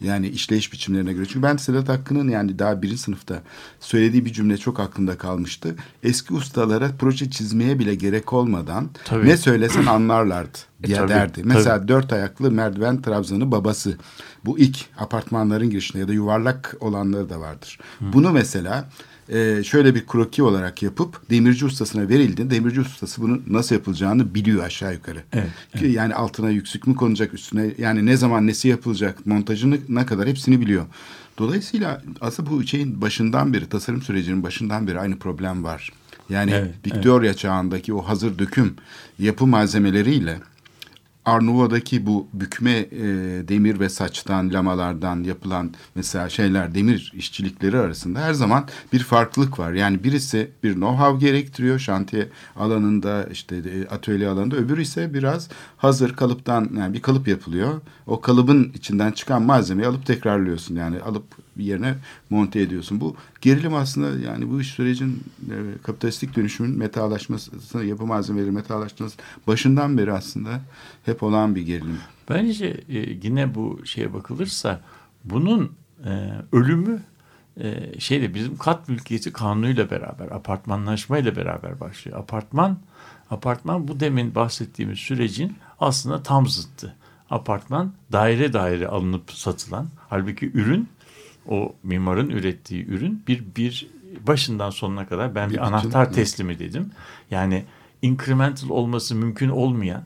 yani işleyiş biçimlerine göre. Çünkü ben Sedat Hakkı'nın yani daha birinci sınıfta söylediği bir cümle çok aklımda kalmıştı. Eski ustalara proje çizmeye bile gerek olmadan Tabii. ne söylesen anlarlardı E, diye tabii, derdi. tabii. Mesela dört ayaklı merdiven trabzanı babası. Bu ilk apartmanların girişinde ya da yuvarlak olanları da vardır. Bunu mesela e, şöyle bir kroki olarak yapıp demirci ustasına verildi. Demirci ustası bunun nasıl yapılacağını biliyor aşağı yukarı. Evet, Ki Yani altına yüksük mü konacak üstüne yani ne zaman nesi yapılacak montajını ne kadar hepsini biliyor. Dolayısıyla aslında bu şeyin başından beri tasarım sürecinin başından beri aynı problem var. Yani Evet, Victoria çağındaki o hazır döküm yapı malzemeleriyle Arnavut'daki bu bükme e, demir ve saçtan, lamalardan yapılan mesela şeyler, demir işçilikleri arasında her zaman bir farklılık var. Yani birisi bir know-how gerektiriyor şantiye alanında, işte e, atölye alanında. Öbürü ise biraz hazır kalıptan, yani bir kalıp yapılıyor. O kalıbın içinden çıkan malzemeyi alıp tekrarlıyorsun. Yani alıp bir yerine monte ediyorsun. Bu gerilim aslında yani bu iş sürecin e, kapitalistik dönüşümün metalaşması, yapı malzemeleri metalaşması başından beri aslında hep olan bir gerilim. Bence e, yine bu şeye bakılırsa bunun e, ölümü e, şeyle bizim kat mülkiyeti kanunuyla beraber, apartmanlaşmayla beraber başlıyor. Apartman, apartman bu demin bahsettiğimiz sürecin aslında tam zıttı. Apartman daire daire alınıp satılan, halbuki ürün o mimarın ürettiği ürün bir bir başından sonuna kadar ben bir, Bir bütün, anahtar evet. teslimi dedim. Yani incremental olması mümkün olmayan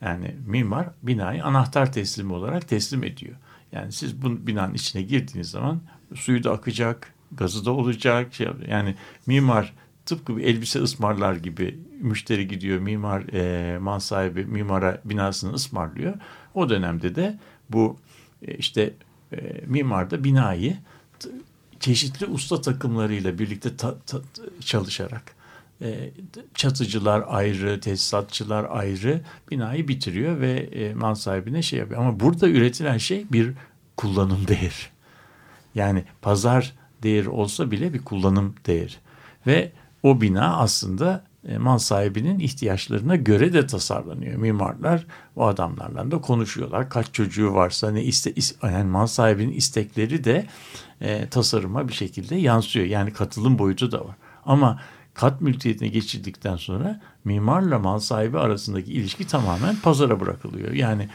yani mimar binayı anahtar teslimi olarak teslim ediyor. Yani siz bu binanın içine girdiğiniz zaman suyu da akacak, gazı da olacak. Şey, yani mimar tıpkı bir elbise ısmarlar gibi müşteri gidiyor, mimar, e, mal sahibi mimara binasını ısmarlıyor. O dönemde de bu e, işte e, mimar da binayı çeşitli usta takımlarıyla birlikte ta- ta- çalışarak e, çatıcılar ayrı, tesisatçılar ayrı binayı bitiriyor ve e, mal sahibine şey yapıyor. Ama burada üretilen şey bir kullanım değeri. Yani pazar değeri olsa bile bir kullanım değeri. Ve o bina aslında mal sahibinin ihtiyaçlarına göre de tasarlanıyor. Mimarlar o adamlarla da konuşuyorlar. Kaç çocuğu varsa ne iste, is- yani mal sahibinin istekleri de e, tasarıma bir şekilde yansıyor. Yani katılım boyutu da var. Ama kat mülkiyetine geçildikten sonra mimarla mal sahibi arasındaki ilişki tamamen pazara bırakılıyor. Yani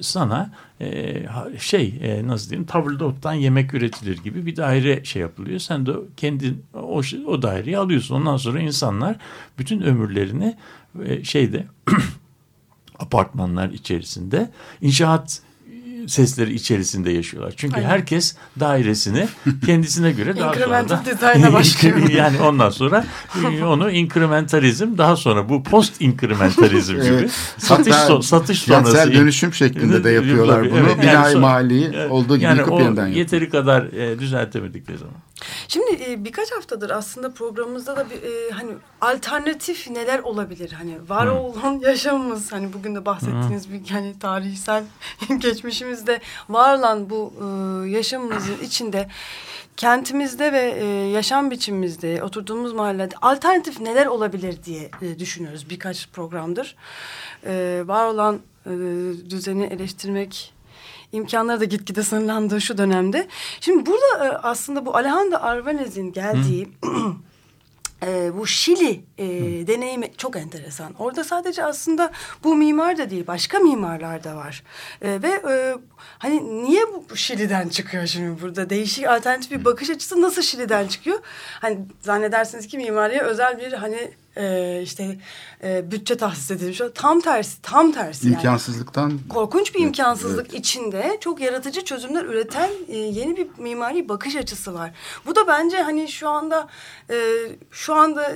sana e, şey e, nasıl diyeyim tabldottan yemek üretilir gibi bir daire şey yapılıyor. Sen de kendin o, o daireyi alıyorsun. Ondan sonra insanlar bütün ömürlerini e, şeyde apartmanlar içerisinde inşaat sesleri içerisinde yaşıyorlar. Çünkü Aynen. herkes dairesini kendisine göre daha sonra Incremental da yani ondan sonra e, onu incrementalizm daha sonra bu post incrementalizm gibi Evet. satış Hatta son, satış sonrası dönüşüm şeklinde de yapıyorlar bunu. Evet, Binayı yani Evet, olduğu gibi yani yıkıp o yeniden yeteri kadar e, düzeltemedikleri zaman. Şimdi e, birkaç haftadır aslında programımızda da bir, e, hani alternatif neler olabilir? Hani var olan yaşamımız hani bugün de bahsettiğiniz bir hani tarihsel geçmişimizde var olan bu e, yaşamımızın içinde kentimizde ve e, yaşam biçimimizde oturduğumuz mahallede alternatif neler olabilir diye e, düşünüyoruz birkaç programdır. E, var olan e, düzeni eleştirmek imkanları da gitgide sınırlandığı şu dönemde. Şimdi burada e, aslında bu Alejandro Arbanez'in geldiği e, bu Şili e, deneyimi çok enteresan. Orada sadece aslında bu mimar da değil başka mimarlar da var. E, ve e, hani niye bu Şili'den çıkıyor şimdi burada? Değişik alternatif bir bakış açısı nasıl Şili'den çıkıyor? Hani zannedersiniz ki mimariye özel bir hani e, işte e, bütçe tahsis edilmiş. Tam tersi, tam tersi. yani İmkansızlıktan korkunç bir imkansızlık evet. içinde çok yaratıcı çözümler üreten e, yeni bir mimari bakış açısı var. Bu da bence hani şu anda e, şu anda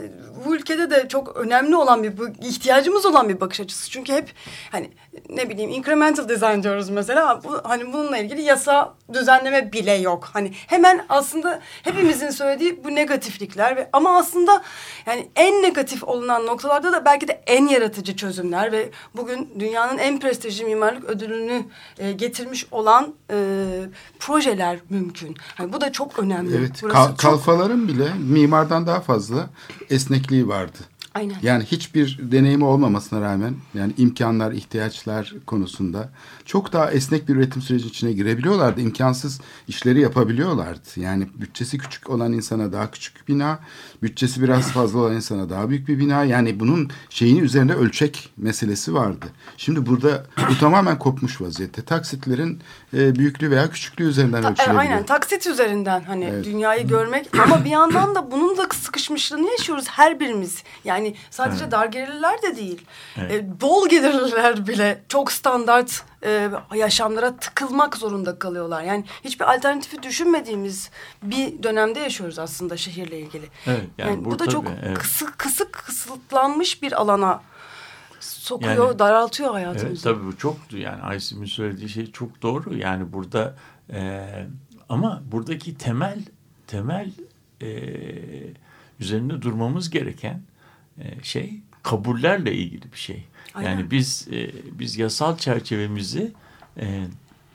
bu ülkede de çok önemli olan bir ihtiyacımız olan bir bakış açısı. Çünkü hep hani ne bileyim incremental design diyoruz mesela. Bu, hani bununla ilgili yasa düzenleme bile yok. Hani hemen aslında hepimizin söylediği bu negatiflikler ve ama aslında yani en negatif olunan noktalarda da belki de en yaratıcı çözümler ve bugün dünyanın en prestijli mimarlık ödülünü e, getirmiş olan e, projeler mümkün. Yani bu da çok önemli. Evet, Burası kal- çok- kalfaların bile mimardan daha fazla esnekliği vardı. Aynen. Yani hiçbir deneyimi olmamasına rağmen yani imkanlar, ihtiyaçlar konusunda çok daha esnek bir üretim süreci içine girebiliyorlardı. İmkansız işleri yapabiliyorlardı. Yani bütçesi küçük olan insana daha küçük bina, bütçesi biraz fazla olan insana daha büyük bir bina. Yani bunun şeyini üzerinde ölçek meselesi vardı. Şimdi burada bu tamamen kopmuş vaziyette. Taksitlerin e, büyüklüğü veya küçüklüğü üzerinden Ta- e, ölçülebiliyor. aynen taksit üzerinden hani Evet. dünyayı görmek ama bir yandan da bunun da sıkışmışlığını yaşıyoruz her birimiz. Yani sadece dar gelirliler de değil. E, bol gelirliler bile çok standart e, yaşamlara tıkılmak zorunda kalıyorlar. Yani hiçbir alternatifi düşünmediğimiz bir dönemde yaşıyoruz aslında şehirle ilgili. Evet, yani yani bu burada da çok tabii, evet. kısık kısık kısıtlanmış bir alana sokuyor, Yani- daraltıyor Evet hayatımızı. tabii bu çok yani Aysim'in söylediği şey çok doğru. Yani burada e, ama buradaki temel temel e, üzerinde durmamız gereken şey kabullerle ilgili bir şey. Aynen. Yani biz e, biz yasal çerçevemizi e,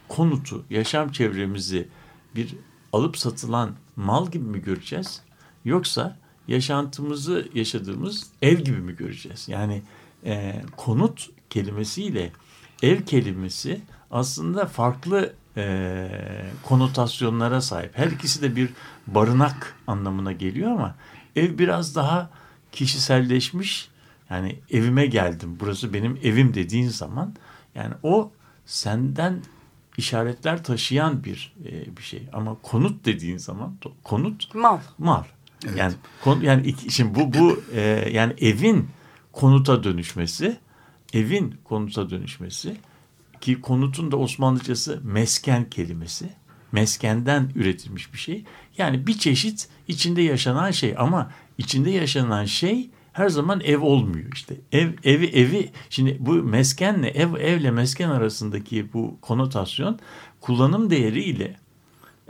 konutu, yaşam çevremizi bir alıp satılan mal gibi mi göreceğiz? Yoksa yaşantımızı yaşadığımız ev gibi mi göreceğiz? Yani e, konut kelimesiyle ev kelimesi aslında farklı e, konotasyonlara sahip. Her ikisi de bir barınak anlamına geliyor ama ev biraz daha kişiselleşmiş. Yani evime geldim, burası benim evim dediğin zaman yani o senden işaretler taşıyan bir e, bir şey. Ama konut dediğin zaman to- konut Mal. mal. Yani kon, yani iki, şimdi bu bu e, yani evin konuta dönüşmesi, evin konuta dönüşmesi ki konutun da Osmanlıcası mesken kelimesi. Meskenden üretilmiş bir şey. Yani bir çeşit içinde yaşanan şey ama içinde yaşanan şey her zaman ev olmuyor işte. Ev evi evi şimdi bu meskenle ev evle mesken arasındaki bu konotasyon kullanım değeri ile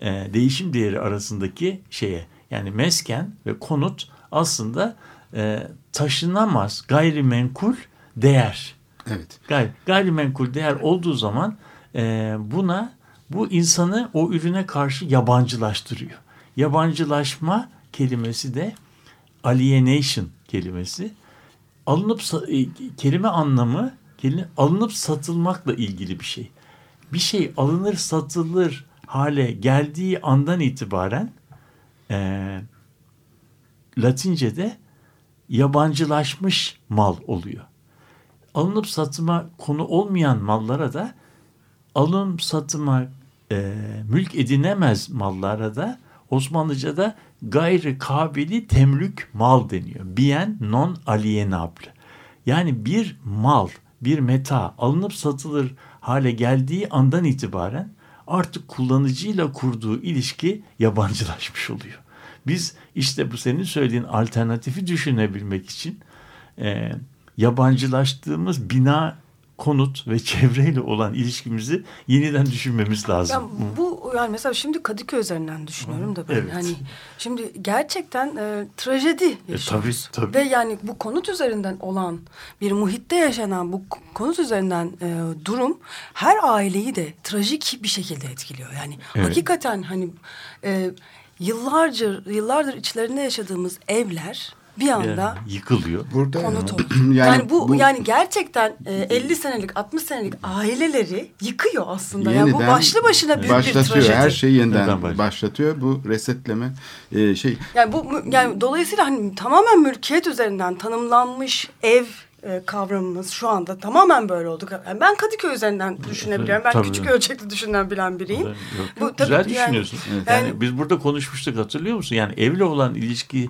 e, değişim değeri arasındaki şeye yani mesken ve konut aslında e, taşınamaz gayrimenkul değer. Evet. Gayri, gayrimenkul değer olduğu zaman e, buna bu insanı o ürüne karşı yabancılaştırıyor. Yabancılaşma kelimesi de alienation kelimesi. Alınıp e, kelime anlamı kelime, alınıp satılmakla ilgili bir şey. Bir şey alınır satılır hale geldiği andan itibaren e, Latince'de yabancılaşmış mal oluyor. Alınıp satıma konu olmayan mallara da alım satıma e, mülk edinemez mallara da Osmanlıca'da gayri kabili temlük mal deniyor. Bien non alienable. Yani bir mal, bir meta alınıp satılır hale geldiği andan itibaren artık kullanıcıyla kurduğu ilişki yabancılaşmış oluyor. Biz işte bu senin söylediğin alternatifi düşünebilmek için e, yabancılaştığımız bina, konut ve çevreyle olan ilişkimizi yeniden düşünmemiz lazım. Ben bu yani mesela şimdi Kadıköy üzerinden düşünüyorum da ben Evet. yani şimdi gerçekten e, trajedi yaşıyoruz. tabii, tabii. Ve yani bu konut üzerinden olan bir muhitte yaşanan bu konut üzerinden e, durum her aileyi de trajik bir şekilde etkiliyor. Yani Evet. hakikaten hani e, yıllarca yıllardır içlerinde yaşadığımız evler bir anda Yani yıkılıyor. Burada konut oldu. yani, Yani, bu, bu yani gerçekten e, 50 senelik 60 senelik aileleri yıkıyor aslında. Yani bu başlı başına büyük bir başlatıyor. trajedi. Her şeyi yeniden başlatıyor. başlatıyor. Bu resetleme e, şey Yani bu yani dolayısıyla hani tamamen mülkiyet üzerinden tanımlanmış ev e, kavramımız şu anda tamamen böyle oldu. Yani ben Kadıköy üzerinden düşünebiliyorum. Ben Tabii. küçük ölçekli düşünen bilen biriyim. Yok, Bu tabii güzel yani- düşünüyorsun. yani- Yani, biz burada konuşmuştuk hatırlıyor musun? Yani evle olan ilişki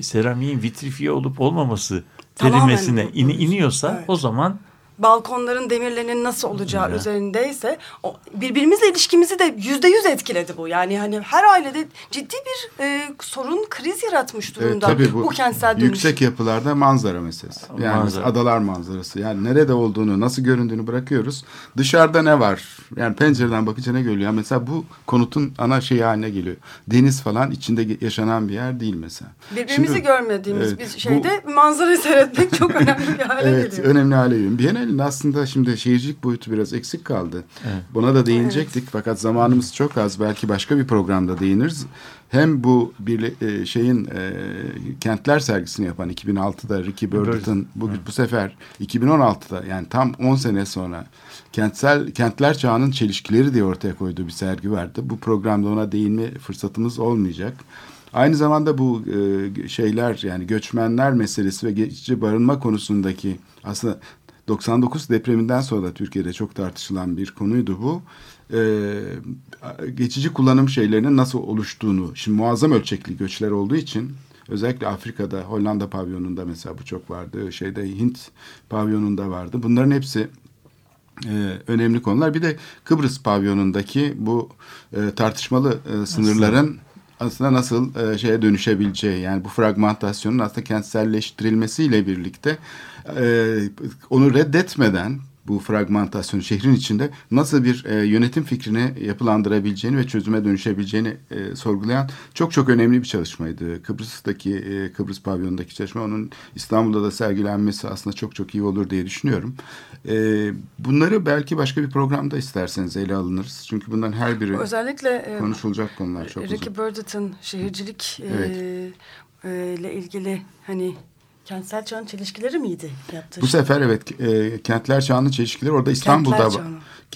seramiğin vitrifiye olup olmaması Tamamen ini, iniyorsa Evet. o zaman balkonların demirlerinin nasıl olacağı Evet. üzerindeyse o, birbirimizle ilişkimizi de yüzde yüz etkiledi bu. Yani hani her ailede ciddi bir e, sorun kriz yaratmış Evet, durumda tabii bu, bu, kentsel dönüşüm. yüksek yapılarda manzara meselesi. Yani Manzara. adalar manzarası. Yani nerede olduğunu, nasıl göründüğünü bırakıyoruz. Dışarıda ne var? Yani pencereden bakınca ne görülüyor? Yani mesela bu konutun ana şeyi haline geliyor. Deniz falan içinde yaşanan bir yer değil mesela. Birbirimizi Şimdi- görmediğimiz Evet, bir bu- şeyde manzarayı seyretmek çok önemli bir hale Evet, geliyor. önemli hale geliyor. Biennial'in aslında şimdi şehircilik boyutu biraz eksik kaldı. Buna da değinecektik fakat zamanımız çok az. Belki başka bir programda değiniriz. Hem bu bir e, şeyin e, kentler sergisini yapan 2006'da Ricky Burditt'ın bu, bu sefer 2016'da yani tam 10 sene sonra kentsel kentler çağının çelişkileri diye ortaya koyduğu bir sergi vardı. Bu programda ona değinme fırsatımız olmayacak. Aynı zamanda bu e, şeyler yani göçmenler meselesi ve geçici barınma konusundaki aslında 99 depreminden sonra da Türkiye'de çok tartışılan bir konuydu bu. E, geçici kullanım şeylerinin nasıl oluştuğunu, şimdi muazzam ölçekli göçler olduğu için özellikle Afrika'da, Hollanda pavyonunda mesela bu çok vardı, şeyde Hint pavyonunda vardı. Bunların hepsi e, önemli konular. Bir de Kıbrıs pavyonundaki bu e, tartışmalı e, sınırların aslında nasıl e, şeye dönüşebileceği yani bu fragmentasyonun aslında kentselleştirilmesiyle birlikte e, onu reddetmeden bu fragmentasyonu şehrin içinde nasıl bir e, yönetim fikrini yapılandırabileceğini ve çözüme dönüşebileceğini e, sorgulayan çok çok önemli bir çalışmaydı. Kıbrıs'taki e, Kıbrıs pavyonundaki çalışma onun İstanbul'da da sergilenmesi aslında çok çok iyi olur diye düşünüyorum. E, bunları belki başka bir programda isterseniz ele alınırız. Çünkü bunların her biri Özellikle e, konuşulacak konular çok Ricky uzun. Burditt'ın şehircilik Evet. e, e, ile ilgili hani kentsel çağın çelişkileri miydi yaptığı Bu şey? sefer evet e, kentler çağının çeşitlileri orada İstanbul'da Kentler var.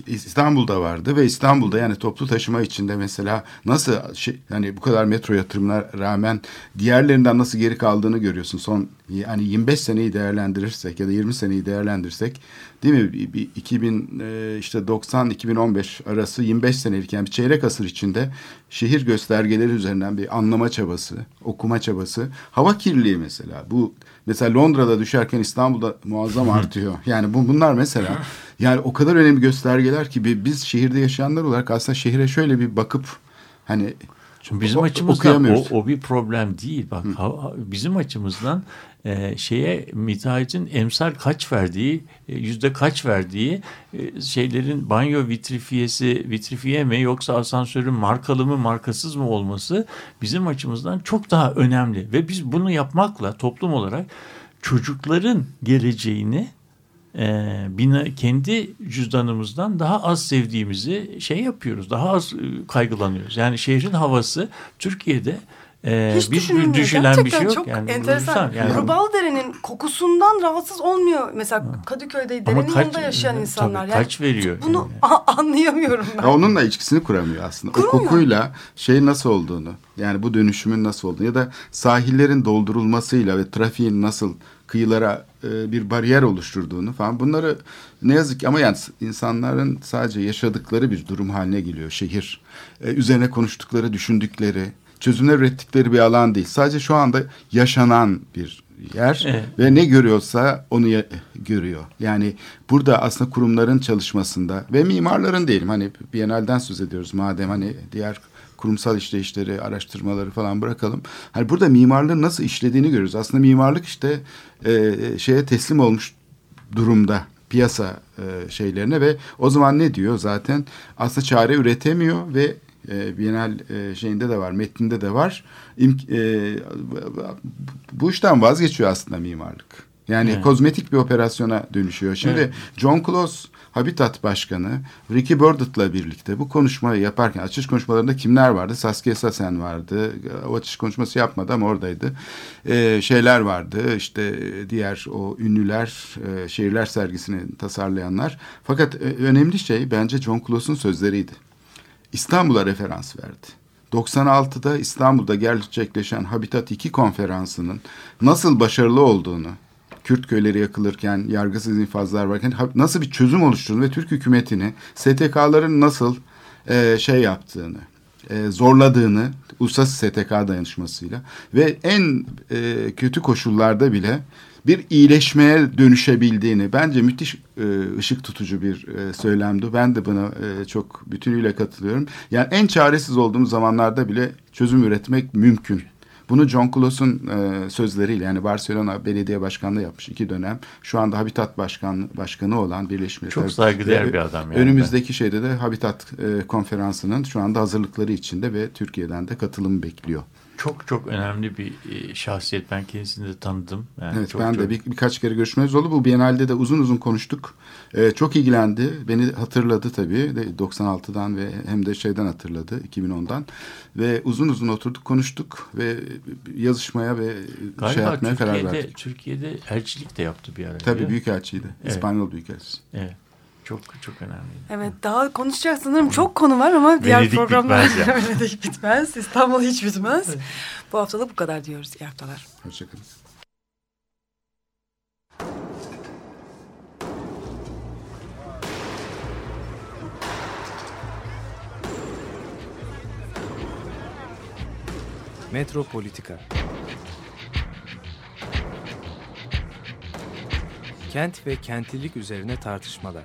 İstanbul'da vardı ve İstanbul'da yani toplu taşıma içinde mesela nasıl şey, yani bu kadar metro yatırımına rağmen diğerlerinden nasıl geri kaldığını görüyorsun. Son yani 25 seneyi değerlendirirsek ya da 20 seneyi değerlendirsek değil mi? Bir, bir 2000 e, işte 90 2015 arası 25 senelik yani bir çeyrek asır içinde şehir göstergeleri üzerinden bir anlama çabası, okuma çabası, hava kirliliği mesela. Bu mesela Londra'da düşerken İstanbul'da muazzam artıyor. Yani bu bunlar mesela yani o kadar önemli göstergeler ki bi- biz şehirde yaşayanlar olarak aslında şehre şöyle bir bakıp hani Şimdi bizim o- açımızdan o, o bir problem değil. Bak ha- bizim açımızdan e, şeye müteahhitin emsal kaç verdiği, e, yüzde kaç verdiği e, şeylerin banyo vitrifiyesi, vitrifiye mi yoksa asansörün markalı mı markasız mı olması bizim açımızdan çok daha önemli. Ve biz bunu yapmakla toplum olarak çocukların geleceğini e, bina, kendi cüzdanımızdan daha az sevdiğimizi şey yapıyoruz. Daha az e, kaygılanıyoruz. Yani şehrin havası Türkiye'de e, Hiç bir, düşünülmüyor. bir düşülen Gerçekten bir şey yok. çok yani, enteresan. Yani, Kırbaldere'nin kokusundan rahatsız olmuyor. Mesela Kadıköy'de Ama derenin kaç- yanında yaşayan tabii insanlar. kaç veriyor Bunu yani. a- anlayamıyorum ben. Ya onunla ilişkisini kuramıyor aslında. Kuramıyor. O kokuyla şey nasıl olduğunu yani bu dönüşümün nasıl olduğunu ya da sahillerin doldurulmasıyla ve trafiğin nasıl kıyılara e, bir bariyer oluşturduğunu falan bunları ne yazık ki ama yani insanların sadece yaşadıkları bir durum haline geliyor şehir. E, üzerine konuştukları, düşündükleri, çözümler ürettikleri bir alan değil. Sadece şu anda yaşanan bir yer Evet. ve ne görüyorsa onu ya- görüyor. Yani burada aslında kurumların çalışmasında ve mimarların diyelim hani Biennale'den söz ediyoruz madem hani diğer kurumsal işleyişleri, araştırmaları falan bırakalım. Hani burada mimarlığın nasıl işlediğini görüyoruz. Aslında mimarlık işte e, şeye teslim olmuş durumda piyasa e, şeylerine ve o zaman ne diyor zaten aslında çare üretemiyor ve e, Bienal e, şeyinde de var, metninde de var. İmk- e, bu işten vazgeçiyor aslında mimarlık. Yani Evet. kozmetik bir operasyona dönüşüyor. Şimdi Evet. John Close Habitat Başkanı Ricky Burditt'la birlikte bu konuşmayı yaparken açış konuşmalarında kimler vardı? Saskia Sassen vardı. O açış konuşması yapmadı ama oradaydı. Ee, şeyler vardı. İşte diğer o ünlüler, e, şehirler sergisini tasarlayanlar. Fakat e, önemli şey bence John Close'un sözleriydi. İstanbul'a referans verdi. 96'da İstanbul'da gerçekleşen Habitat 2 konferansının nasıl başarılı olduğunu, Kürt köyleri yakılırken, yargısız infazlar varken nasıl bir çözüm oluşturduğunu ve Türk hükümetini STK'ların nasıl e, şey yaptığını, e, zorladığını uluslararası STK dayanışmasıyla ve en e, kötü koşullarda bile bir iyileşmeye dönüşebildiğini bence müthiş e, ışık tutucu bir e, söylemdi. Ben de buna e, çok bütünüyle katılıyorum. Yani en çaresiz olduğumuz zamanlarda bile çözüm üretmek mümkün. Bunu John Klos'un e, sözleriyle yani Barcelona Belediye Başkanlığı yapmış iki dönem. Şu anda Habitat Başkan, Başkanı olan Birleşmiş Çok Milletler. saygıdeğer Ve bir adam yani. Önümüzdeki şeyde de Habitat e, konferansının şu anda hazırlıkları içinde ve Türkiye'den de katılım bekliyor. Çok çok önemli bir e, şahsiyet. Ben kendisini de tanıdım. Yani Evet çok, ben çok- de bir, birkaç kere görüşmemiz oldu. Bu Biennale'de de uzun uzun konuştuk. Ee, çok ilgilendi. Beni hatırladı tabii. De 96'dan ve hem de şeyden hatırladı 2010'dan. Ve uzun uzun oturduk konuştuk ve yazışmaya ve Galiba şey yapmaya karar Türkiye'de, verdik. Türkiye'de elçilik de yaptı bir ara. Tabii büyükelçiydi. Evet. İspanyol büyükelçisi. Evet. Çok çok önemli. Evet daha konuşacak sanırım çok konu var ama diğer Venedik programlar. Venedik bitmez. İstanbul hiç bitmez. Bu haftalık bu kadar diyoruz. İyi haftalar. Hoşçakalın. Metropolitika Kent ve kentlilik üzerine tartışmalar.